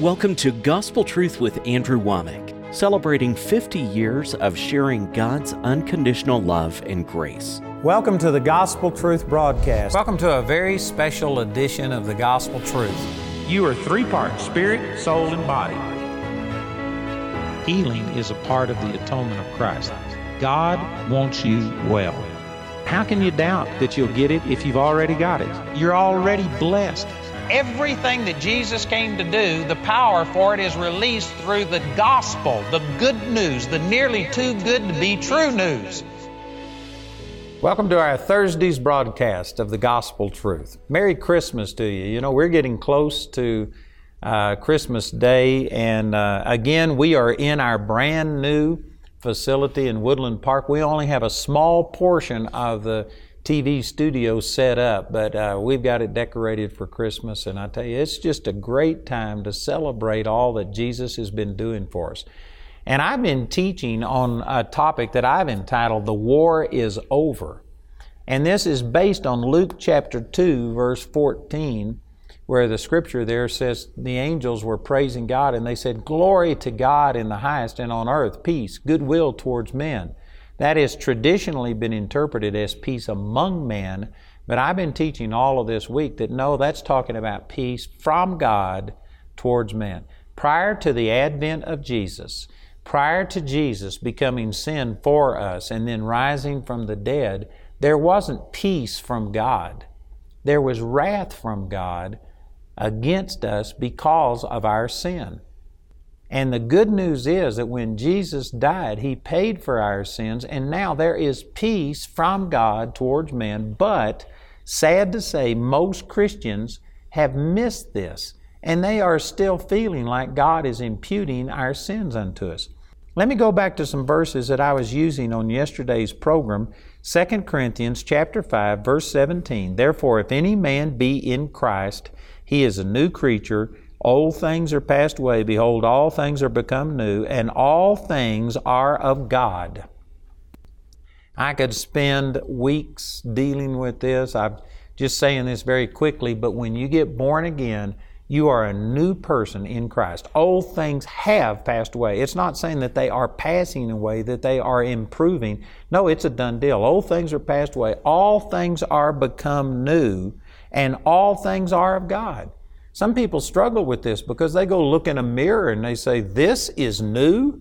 Welcome to Gospel Truth with Andrew Wommack, celebrating 50 years of sharing God's unconditional love and grace. Welcome to the Gospel Truth broadcast. Welcome to a very special edition of the Gospel Truth. You are three parts spirit, soul, and body. Healing is a part of the atonement of Christ. God wants you well. How can you doubt that you'll get it if you've already got it? You're already blessed. Everything that Jesus came to do, the power for it is released through the gospel, the good news, the nearly too good to be true news. Welcome to our Thursday's broadcast of the Gospel Truth. Merry Christmas to you. You know, we're getting close to uh, Christmas Day, and uh, again, we are in our brand new facility in Woodland Park. We only have a small portion of the TV studio set up, but uh, we've got it decorated for Christmas. And I tell you, it's just a great time to celebrate all that Jesus has been doing for us. And I've been teaching on a topic that I've entitled The War is Over. And this is based on Luke chapter 2, verse 14, where the scripture there says the angels were praising God and they said, Glory to God in the highest and on earth, peace, goodwill towards men. That has traditionally been interpreted as peace among men, but I've been teaching all of this week that no, that's talking about peace from God towards men. Prior to the advent of Jesus, prior to Jesus becoming sin for us and then rising from the dead, there wasn't peace from God. There was wrath from God against us because of our sin. And the good news is that when Jesus died, He paid for our sins, and now there is peace from God towards men. But, sad to say, most Christians have missed this, and they are still feeling like God is imputing our sins unto us. Let me go back to some verses that I was using on yesterday's program. 2 Corinthians chapter 5 verse 17. Therefore if any man be in Christ, he is a new creature Old things are passed away. Behold, all things are become new, and all things are of God. I could spend weeks dealing with this. I'm just saying this very quickly, but when you get born again, you are a new person in Christ. Old things have passed away. It's not saying that they are passing away, that they are improving. No, it's a done deal. Old things are passed away. All things are become new, and all things are of God. Some people struggle with this because they go look in a mirror and they say, This is new.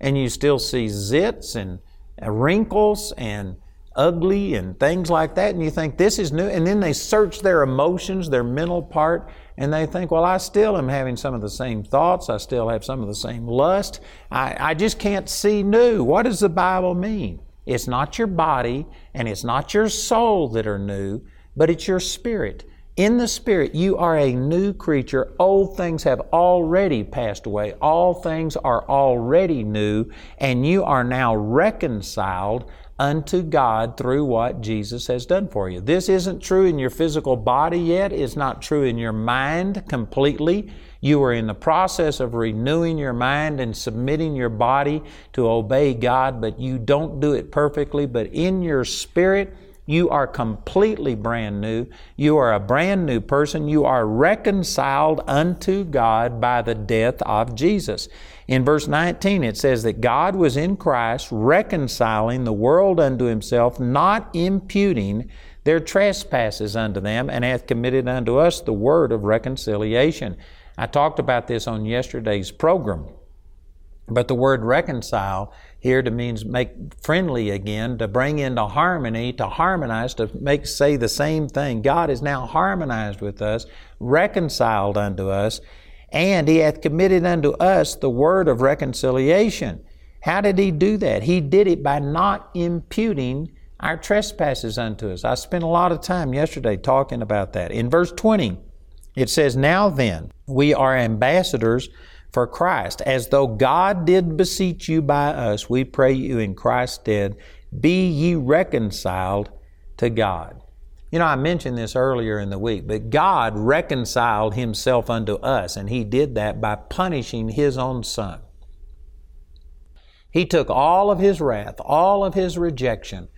And you still see zits and uh, wrinkles and ugly and things like that. And you think, This is new. And then they search their emotions, their mental part, and they think, Well, I still am having some of the same thoughts. I still have some of the same lust. I, I just can't see new. What does the Bible mean? It's not your body and it's not your soul that are new, but it's your spirit. In the Spirit, you are a new creature. Old things have already passed away. All things are already new, and you are now reconciled unto God through what Jesus has done for you. This isn't true in your physical body yet. It's not true in your mind completely. You are in the process of renewing your mind and submitting your body to obey God, but you don't do it perfectly. But in your spirit, you are completely brand new. You are a brand new person. You are reconciled unto God by the death of Jesus. In verse 19, it says that God was in Christ reconciling the world unto Himself, not imputing their trespasses unto them, and hath committed unto us the word of reconciliation. I talked about this on yesterday's program. But the word reconcile here to means make friendly again, to bring into harmony, to harmonize, to make say the same thing. God is now harmonized with us, reconciled unto us, and He hath committed unto us the word of reconciliation. How did He do that? He did it by not imputing our trespasses unto us. I spent a lot of time yesterday talking about that. In verse 20, it says, Now then, we are ambassadors for Christ. As though God did beseech you by us, we pray you in Christ's stead, be ye reconciled to God. You know, I mentioned this earlier in the week, but God reconciled Himself unto us, and He did that by punishing His own Son. He took all of His wrath, all of His rejection,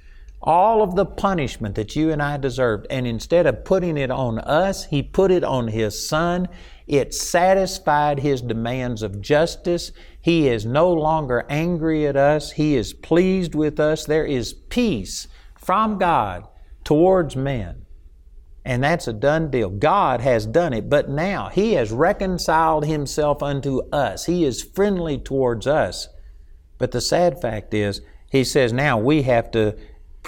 all of the punishment that you and I deserved. And instead of putting it on us, He put it on His Son. It satisfied His demands of justice. He is no longer angry at us. He is pleased with us. There is peace from God towards men. And that's a done deal. God has done it, but now He has reconciled Himself unto us. He is friendly towards us. But the sad fact is, He says now we have to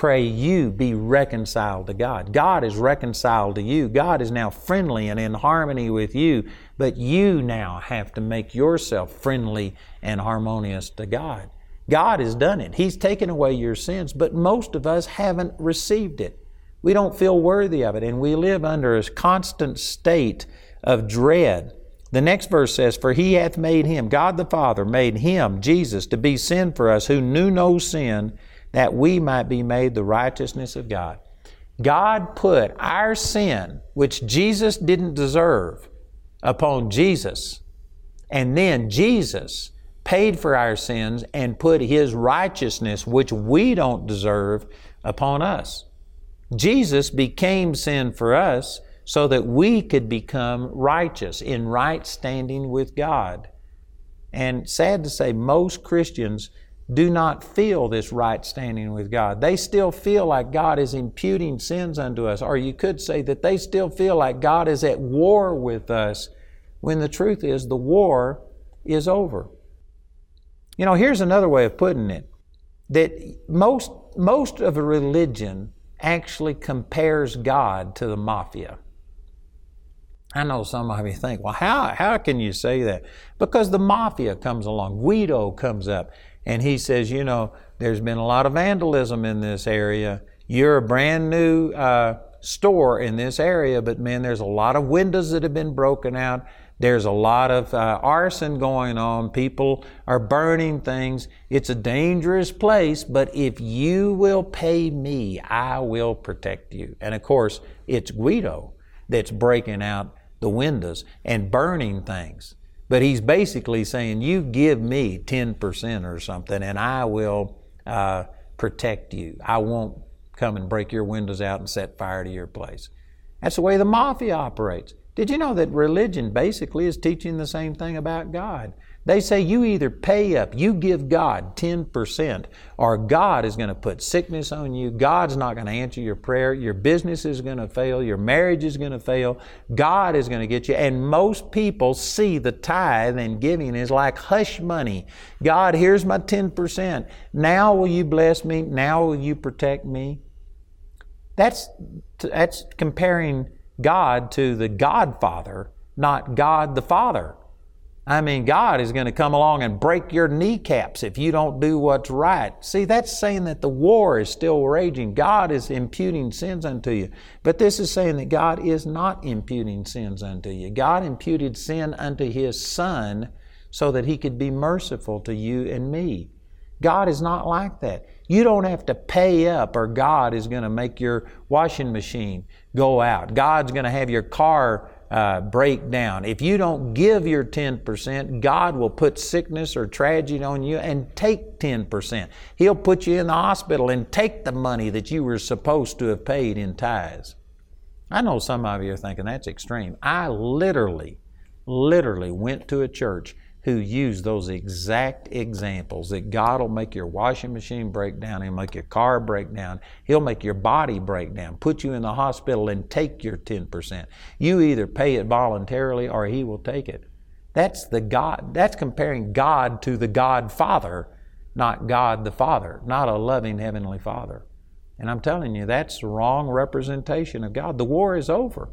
pray you be reconciled to God. God is reconciled to you. God is now friendly and in harmony with you, but you now have to make yourself friendly and harmonious to God. God has done it. He's taken away your sins, but most of us haven't received it. We don't feel worthy of it, and we live under a constant state of dread. The next verse says, For he hath made him, God the Father, made him, Jesus, to be sin for us, who knew no sin, that we might be made the righteousness of God. God put our sin, which Jesus didn't deserve, upon Jesus. And then Jesus paid for our sins and put His righteousness, which we don't deserve, upon us. Jesus became sin for us so that we could become righteous in right standing with God. And sad to say, most Christians do not feel this right standing with God. They still feel like God is imputing sins unto us, or you could say that they still feel like God is at war with us when the truth is the war is over. You know, here's another way of putting it that most, most of a religion actually compares God to the mafia. I know some of you think, well, how, how can you say that? Because the mafia comes along, Guido comes up, and he says, you know, there's been a lot of vandalism in this area. You're a brand new uh, store in this area, but man, there's a lot of windows that have been broken out. There's a lot of uh, arson going on. People are burning things. It's a dangerous place, but if you will pay me, I will protect you. And of course, it's Guido that's breaking out the windows and burning things. But he's basically saying, You give me 10% or something, and I will uh, protect you. I won't come and break your windows out and set fire to your place. That's the way the mafia operates. Did you know that religion basically is teaching the same thing about God? They say you either pay up, you give God 10%, or God is going to put sickness on you. God's not going to answer your prayer. Your business is going to fail. Your marriage is going to fail. God is going to get you. And most people see the tithe and giving is like hush money. God, here's my 10%. Now will you bless me? Now will you protect me? That's, that's comparing God to the Godfather, not God the Father. I mean, God is going to come along and break your kneecaps if you don't do what's right. See, that's saying that the war is still raging. God is imputing sins unto you. But this is saying that God is not imputing sins unto you. God imputed sin unto His Son so that He could be merciful to you and me. God is not like that. You don't have to pay up, or God is going to make your washing machine go out. God's going to have your car uh, break down. If you don't give your 10%, God will put sickness or tragedy on you and take 10%. He'll put you in the hospital and take the money that you were supposed to have paid in tithes. I know some of you are thinking that's extreme. I literally, literally went to a church who use those exact examples that God will make your washing machine break down, He'll make your car break down, He'll make your body break down, put you in the hospital and take your 10%. You either pay it voluntarily or He will take it. That's the God, that's comparing God to the God Father, not God the Father, not a loving Heavenly Father. And I'm telling you, that's the wrong representation of God. The war is over.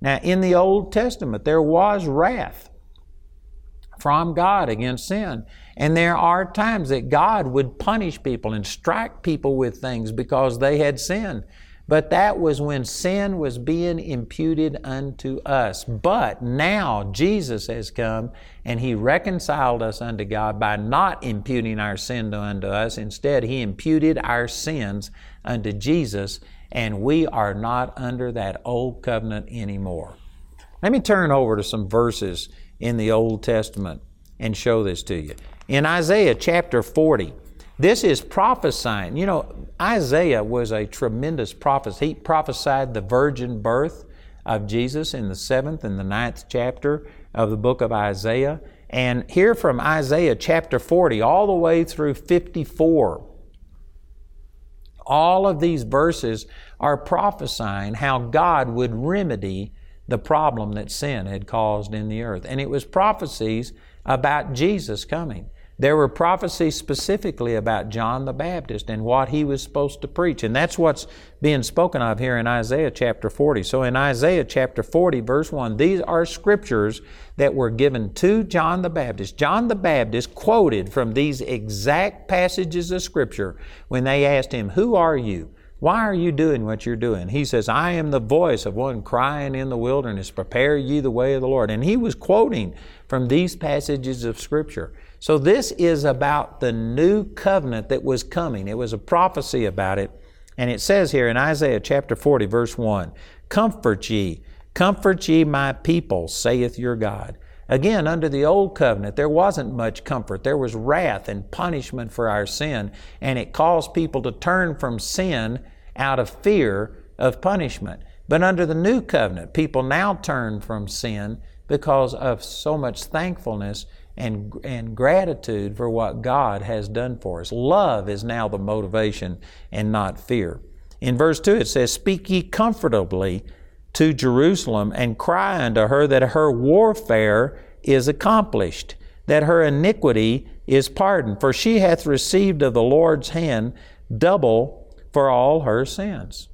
Now, in the Old Testament, there was wrath from God against sin. And there are times that God would punish people and strike people with things because they had sinned. But that was when sin was being imputed unto us. But now Jesus has come and He reconciled us unto God by not imputing our sin unto us. Instead, He imputed our sins unto Jesus, and we are not under that old covenant anymore. Let me turn over to some verses in the Old Testament and show this to you. In Isaiah chapter 40, This is prophesying. You know, Isaiah was a tremendous prophet. He prophesied the virgin birth of Jesus in the seventh and the ninth chapter of the book of Isaiah. And here from Isaiah chapter 40 all the way through 54, all of these verses are prophesying how God would remedy the problem that sin had caused in the earth. And it was prophecies about Jesus coming. There were prophecies specifically about John the Baptist and what he was supposed to preach. And that's what's being spoken of here in Isaiah chapter 40. So in Isaiah chapter 40, verse 1, these are scriptures that were given to John the Baptist. John the Baptist quoted from these exact passages of Scripture when they asked him, Who are you? Why are you doing what you're doing? He says, I am the voice of one crying in the wilderness, prepare ye the way of the Lord. And he was quoting from these passages of Scripture. So this is about the new covenant that was coming. It was a prophecy about it. And it says here in Isaiah chapter 40, verse 1 Comfort ye, comfort ye my people, saith your God. Again, under the old covenant, there wasn't much comfort. There was wrath and punishment for our sin, and it caused people to turn from sin out of fear of punishment. But under the new covenant, people now turn from sin because of so much thankfulness and, and gratitude for what God has done for us. Love is now the motivation and not fear. In verse 2, it says, Speak ye comfortably to Jerusalem and cry unto her that her warfare is accomplished, that her iniquity is pardoned, for she hath received of the Lord's hand double for all her sins.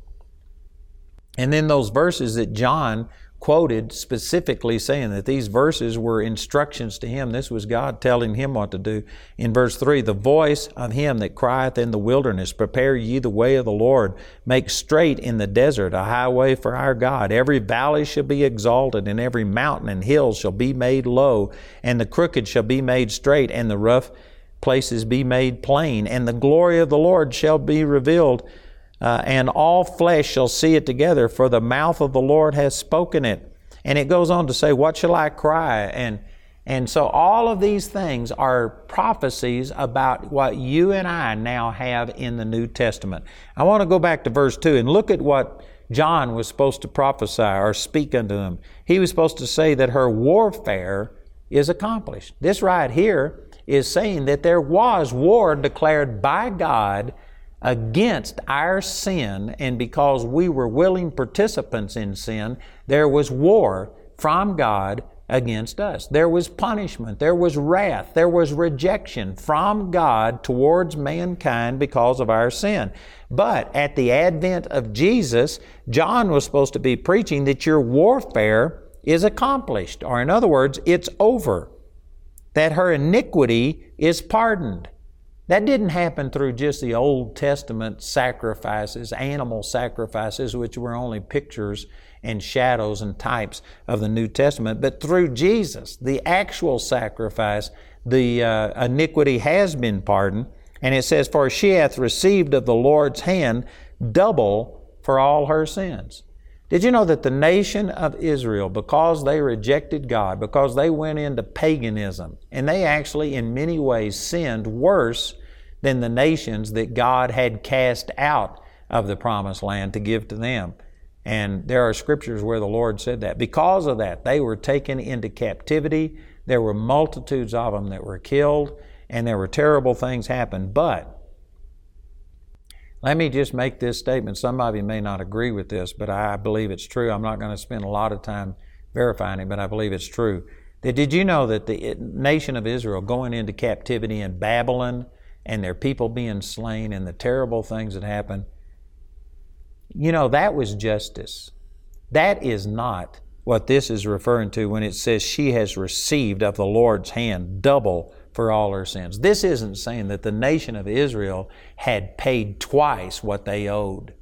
And then those verses that John quoted specifically saying that these verses were instructions to him. This was God telling him what to do. In verse 3, the voice of him that crieth in the wilderness, Prepare ye the way of the Lord, make straight in the desert a highway for our God. Every valley shall be exalted, and every mountain and hill shall be made low, and the crooked shall be made straight, and the rough places be made plain, and the glory of the Lord shall be revealed uh, and all flesh shall see it together, for the mouth of the Lord has spoken it. And it goes on to say, What shall I cry? And and so all of these things are prophecies about what you and I now have in the New Testament. I want to go back to verse 2 and look at what John was supposed to prophesy or speak unto them. He was supposed to say that her warfare is accomplished. This right here is saying that there was war declared by God against our sin, and because we were willing participants in sin, there was war from God against us. There was punishment, there was wrath, there was rejection from God towards mankind because of our sin. But at the advent of Jesus, John was supposed to be preaching that your warfare is accomplished, or in other words, it's over, that her iniquity is pardoned. That didn't happen through just the Old Testament sacrifices, animal sacrifices, which were only pictures and shadows and types of the New Testament, but through Jesus, the actual sacrifice, the uh, iniquity has been pardoned. And it says, For she hath received of the Lord's hand double for all her sins. Did you know that the nation of Israel, because they rejected God, because they went into paganism, and they actually in many ways sinned worse than the nations that God had cast out of the promised land to give to them? And there are scriptures where the Lord said that. Because of that, they were taken into captivity. There were multitudes of them that were killed, and there were terrible things happened. But let me just make this statement. Some of you may not agree with this, but I believe it's true. I'm not going to spend a lot of time verifying it, but I believe it's true. Did you know that the eh, nation of Israel going into captivity in Babylon and their people being slain and the terrible things that happened, you know, that was justice. That is not what this is referring to when it says she has received of the Lord's hand double for all her sins. This isn't saying that the nation of Israel had paid twice what they owed.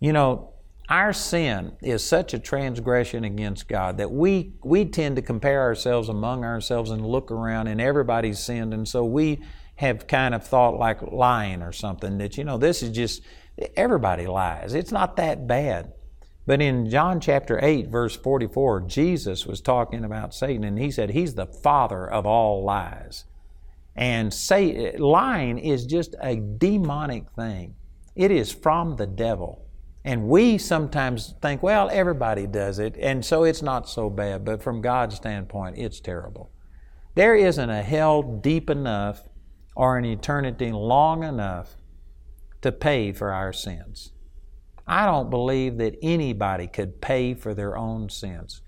You know, our sin is such a transgression against God that we, we tend to compare ourselves among ourselves and look around and everybody's sinned. And so we have kind of thought like lying or something that, you know, this is just, everybody lies. It's not that bad. But in John chapter 8, verse 44, Jesus was talking about Satan and he said he's the father of all lies. And say, lying is just a demonic thing. It is from the devil. And we sometimes think, well, everybody does it, and so it's not so bad. But from God's standpoint, it's terrible. There isn't a hell deep enough or an eternity long enough to pay for our sins. I don't believe that anybody could pay for their own sins.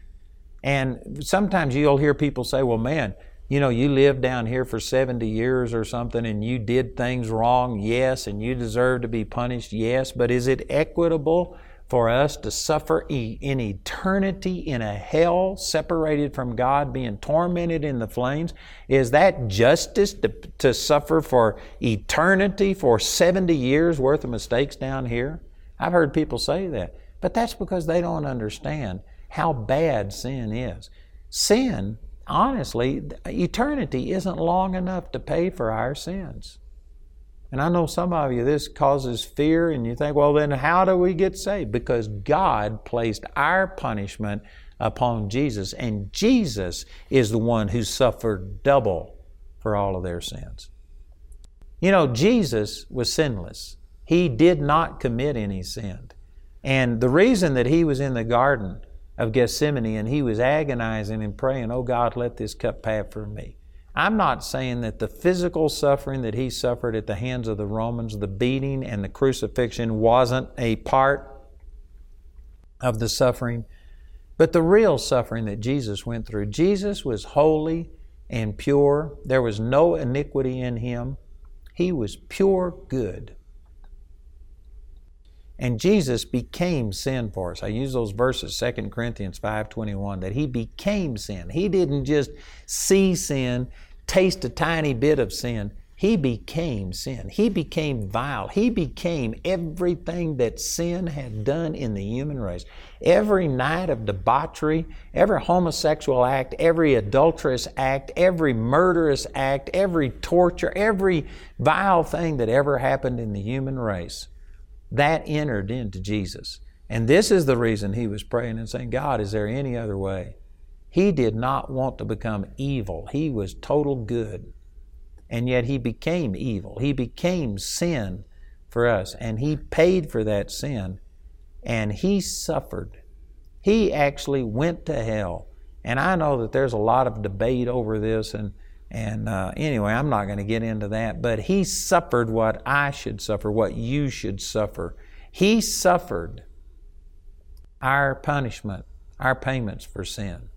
And sometimes you'll hear people say, well, man, you know, you lived down here for 70 years or something and you did things wrong, yes, and you deserve to be punished, yes, but is it equitable for us to suffer in eternity in a hell separated from God, being tormented in the flames? Is that justice to, to suffer for eternity for 70 years worth of mistakes down here? I've heard people say that, but that's because they don't understand how bad sin is. Sin honestly, eternity isn't long enough to pay for our sins. And I know some of you, this causes fear, and you think, well, then how do we get saved? Because God placed our punishment upon Jesus, and Jesus is the one who suffered double for all of their sins. You know, Jesus was sinless, He did not commit any sin. And the reason that He was in the garden of Gethsemane and he was agonizing and praying, Oh God, let this cup pass from me. I'm not saying that the physical suffering that he suffered at the hands of the Romans, the beating and the crucifixion, wasn't a part of the suffering, but the real suffering that Jesus went through. Jesus was holy and pure, there was no iniquity in him. He was pure good. And Jesus became sin for us. I use those verses, 2 Corinthians 5.21, that He became sin. He didn't just see sin, taste a tiny bit of sin. He became sin. He became vile. He became everything that sin had done in the human race. Every night of debauchery, every homosexual act, every adulterous act, every murderous act, every torture, every vile thing that ever happened in the human race that entered into Jesus. And this is the reason he was praying and saying, God, is there any other way? He did not want to become evil. He was total good. And yet he became evil. He became sin for us. And he paid for that sin. And he suffered. He actually went to hell. And I know that there's a lot of debate over this and and uh, anyway, I'm not going to get into that, but he suffered what I should suffer, what you should suffer. He suffered our punishment, our payments for sin.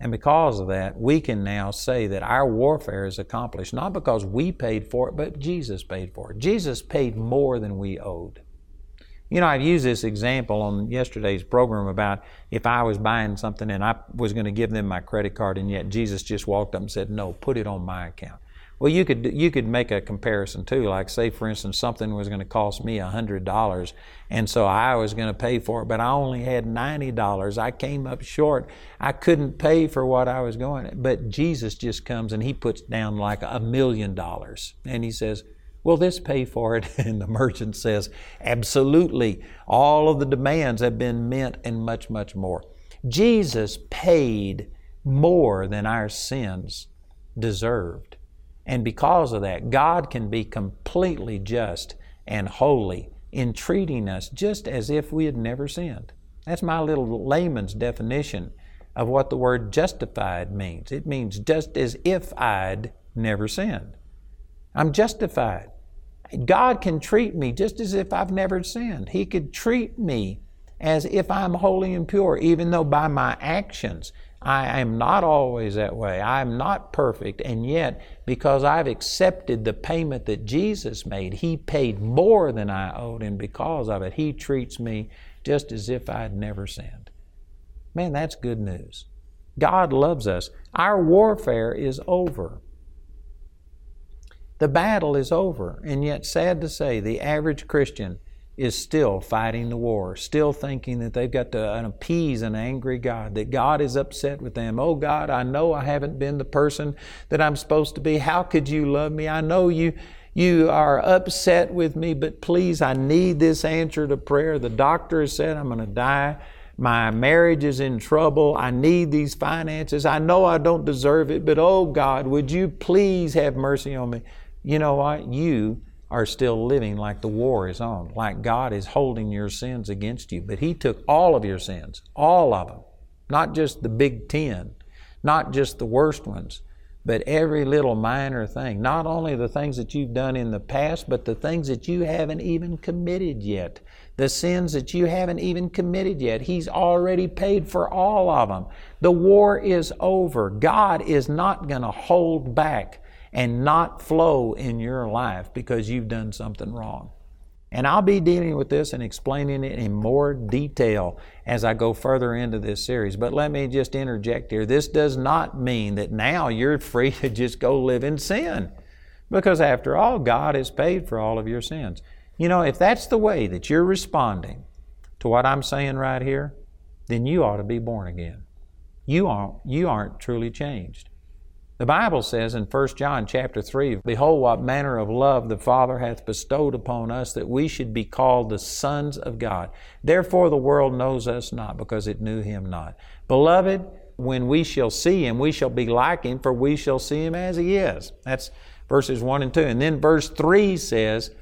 And because of that, we can now say that our warfare is accomplished, not because we paid for it, but Jesus paid for it. Jesus paid more than we owed. You know, I've used this example on yesterday's program about if I was buying something and I was going to give them my credit card, and yet Jesus just walked up and said, "No, put it on my account." Well, you could you could make a comparison too. Like, say, for instance, something was going to cost me hundred dollars, and so I was going to pay for it, but I only had ninety dollars. I came up short. I couldn't pay for what I was going. But Jesus just comes and He puts down like a million dollars, and He says, Will this pay for it? And the merchant says, Absolutely. All of the demands have been met and much, much more. Jesus paid more than our sins deserved. And because of that, God can be completely just and holy in treating us just as if we had never sinned. That's my little layman's definition of what the word justified means. It means just as if I'd never sinned. I'm justified. God can treat me just as if I've never sinned. He could treat me as if I'm holy and pure, even though by my actions I am not always that way. I am not perfect. And yet, because I've accepted the payment that Jesus made, He paid more than I owed. And because of it, He treats me just as if I'd never sinned. Man, that's good news. God loves us. Our warfare is over. The battle is over, and yet, sad to say, the average Christian is still fighting the war, still thinking that they've got to appease an angry God, that God is upset with them. Oh God, I know I haven't been the person that I'm supposed to be. How could you love me? I know you you are upset with me, but please, I need this answer to prayer. The doctor has said I'm going to die My marriage is in trouble. I need these finances. I know I don't deserve it, but oh God, would you please have mercy on me? You know what? You are still living like the war is on, like God is holding your sins against you. But He took all of your sins, all of them, not just the big ten, not just the worst ones, but every little minor thing. Not only the things that you've done in the past, but the things that you haven't even committed yet. The sins that you haven't even committed yet. He's already paid for all of them. The war is over. God is not going to hold back and not flow in your life because you've done something wrong. And I'll be dealing with this and explaining it in more detail as I go further into this series. But let me just interject here. This does not mean that now you're free to just go live in sin. Because after all, God has paid for all of your sins. You know, if that's the way that you're responding to what I'm saying right here, then you ought to be born again. You aren't, you aren't truly changed. The Bible says in 1 John chapter 3, Behold, what manner of love the Father hath bestowed upon us, that we should be called the sons of God. Therefore the world knows us not, because it knew him not. Beloved, when we shall see him, we shall be like him, for we shall see him as he is. That's verses 1 and 2. And then verse 3 says,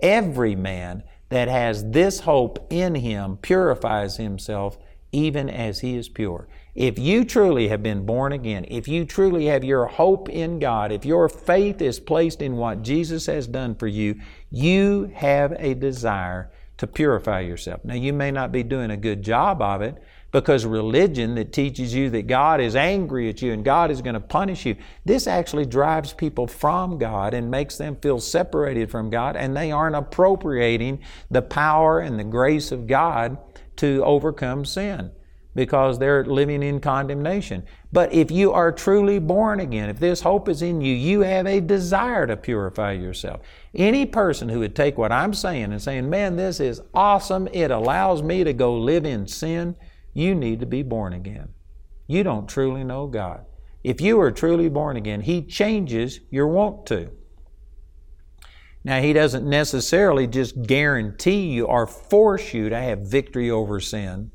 Every man that has this hope in him purifies himself even as he is pure. If you truly have been born again, if you truly have your hope in God, if your faith is placed in what Jesus has done for you, you have a desire to purify yourself. Now, you may not be doing a good job of it because religion that teaches you that God is angry at you and God is going to punish you, this actually drives people from God and makes them feel separated from God, and they aren't appropriating the power and the grace of God to overcome sin because they're living in condemnation. But if you are truly born again, if this hope is in you, you have a desire to purify yourself. Any person who would take what I'm saying and saying, man, this is awesome, it allows me to go live in sin, you need to be born again. You don't truly know God. If you are truly born again, He changes your want to. Now, He doesn't necessarily just guarantee you or force you to have victory over sin.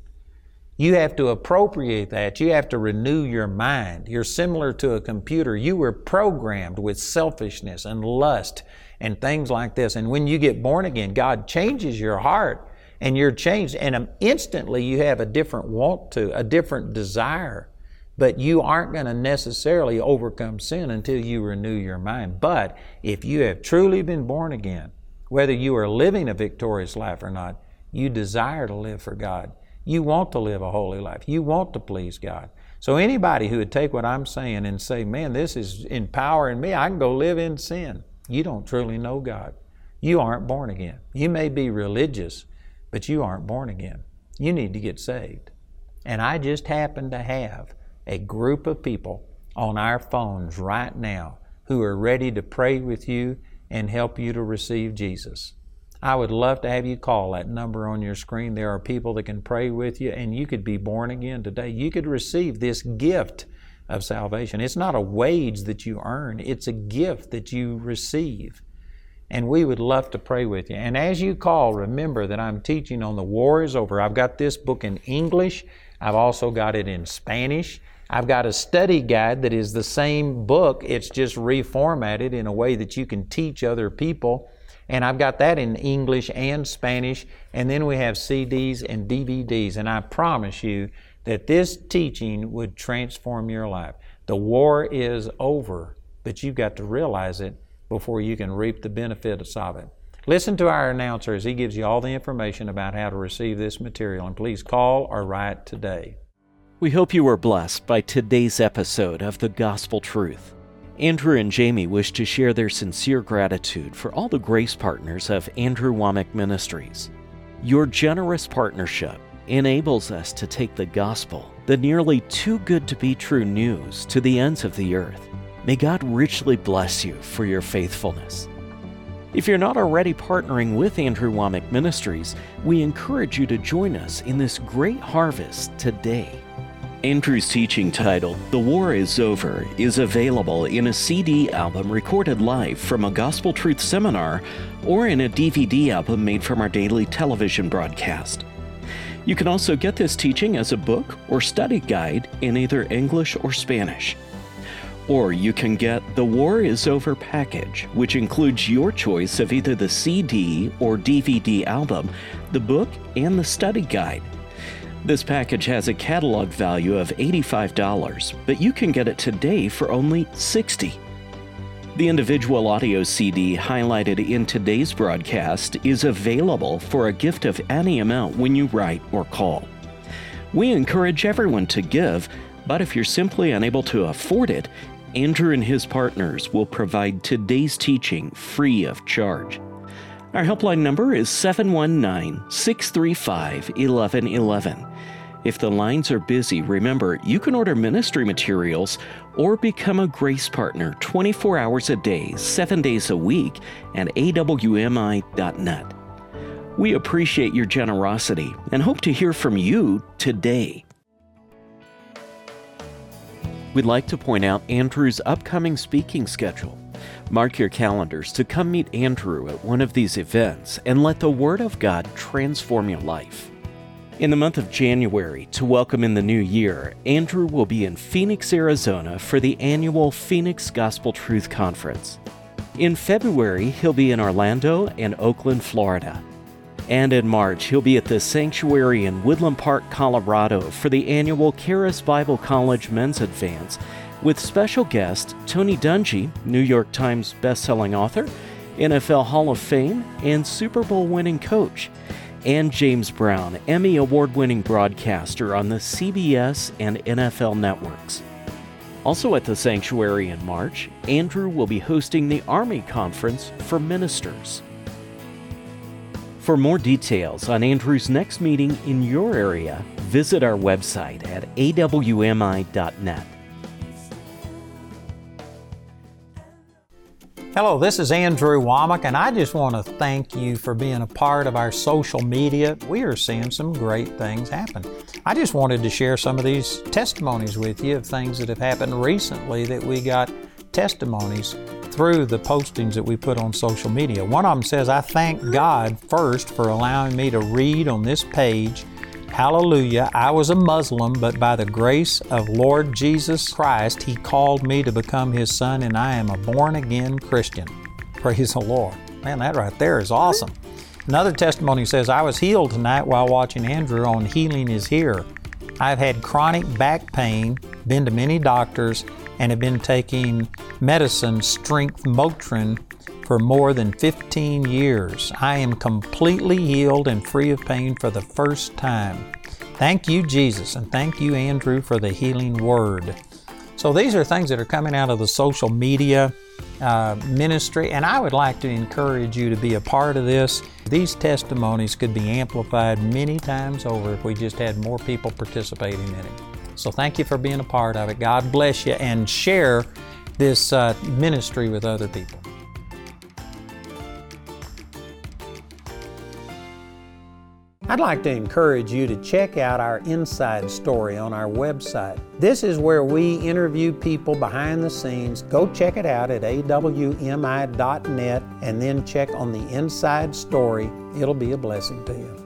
You have to appropriate that. You have to renew your mind. You're similar to a computer. You were programmed with selfishness and lust and things like this. And when you get born again, God changes your heart and you're changed. And um, instantly you have a different want to, a different desire. But you aren't going to necessarily overcome sin until you renew your mind. But if you have truly been born again, whether you are living a victorious life or not, you desire to live for God. You want to live a holy life. You want to please God. So anybody who would take what I'm saying and say, man, this is empowering me, I can go live in sin. You don't truly know God. You aren't born again. You may be religious, but you aren't born again. You need to get saved. And I just happen to have a group of people on our phones right now who are ready to pray with you and help you to receive Jesus. I would love to have you call that number on your screen. There are people that can pray with you, and you could be born again today. You could receive this gift of salvation. It's not a wage that you earn, it's a gift that you receive. And we would love to pray with you. And as you call, remember that I'm teaching on the war is over. I've got this book in English, I've also got it in Spanish. I've got a study guide that is the same book, it's just reformatted in a way that you can teach other people and I've got that in English and Spanish. And then we have CDs and DVDs. And I promise you that this teaching would transform your life. The war is over, but you've got to realize it before you can reap the benefits of it. Listen to our announcer as he gives you all the information about how to receive this material. And please call or write today. We hope you were blessed by today's episode of The Gospel Truth. Andrew and Jamie wish to share their sincere gratitude for all the grace partners of Andrew Wommack Ministries. Your generous partnership enables us to take the gospel, the nearly too good to be true news, to the ends of the earth. May God richly bless you for your faithfulness. If you're not already partnering with Andrew Wommack Ministries, we encourage you to join us in this great harvest today. Andrew's teaching titled The War is Over is available in a CD album recorded live from a Gospel Truth seminar or in a DVD album made from our daily television broadcast. You can also get this teaching as a book or study guide in either English or Spanish. Or you can get the War is Over package, which includes your choice of either the CD or DVD album, the book, and the study guide. This package has a catalog value of $85, but you can get it today for only $60. The individual audio CD highlighted in today's broadcast is available for a gift of any amount when you write or call. We encourage everyone to give, but if you're simply unable to afford it, Andrew and his partners will provide today's teaching free of charge. Our helpline number is 719 635 1111. If the lines are busy, remember you can order ministry materials or become a grace partner 24 hours a day, 7 days a week at awmi.net. We appreciate your generosity and hope to hear from you today. We'd like to point out Andrew's upcoming speaking schedule. Mark your calendars to come meet Andrew at one of these events and let the Word of God transform your life. In the month of January, to welcome in the new year, Andrew will be in Phoenix, Arizona for the annual Phoenix Gospel Truth Conference. In February, he'll be in Orlando and Oakland, Florida. And in March, he'll be at the Sanctuary in Woodland Park, Colorado for the annual Charis Bible College Men's Advance with special guest Tony Dungy, New York Times bestselling author, NFL Hall of Fame, and Super Bowl winning coach, and James Brown, Emmy award winning broadcaster on the CBS and NFL networks. Also at the sanctuary in March, Andrew will be hosting the Army Conference for Ministers. For more details on Andrew's next meeting in your area, visit our website at awmi.net. Hello, this is Andrew Wommack, and I just want to thank you for being a part of our social media. We are seeing some great things happen. I just wanted to share some of these testimonies with you of things that have happened recently that we got testimonies through the postings that we put on social media. One of them says, I thank God first for allowing me to read on this page. Hallelujah. I was a Muslim, but by the grace of Lord Jesus Christ, He called me to become His son, and I am a born again Christian. Praise the Lord. Man, that right there is awesome. Another testimony says, I was healed tonight while watching Andrew on Healing is Here. I've had chronic back pain, been to many doctors, and have been taking medicine, Strength Motrin, for more than 15 years. I am completely healed and free of pain for the first time. Thank you, Jesus, and thank you, Andrew, for the healing word. So, these are things that are coming out of the social media uh, ministry, and I would like to encourage you to be a part of this. These testimonies could be amplified many times over if we just had more people participating in it. So thank you for being a part of it. God bless you and share this uh, ministry with other people. I'd like to encourage you to check out our inside story on our website. This is where we interview people behind the scenes. Go check it out at awmi.net and then check on the inside story. It'll be a blessing to you.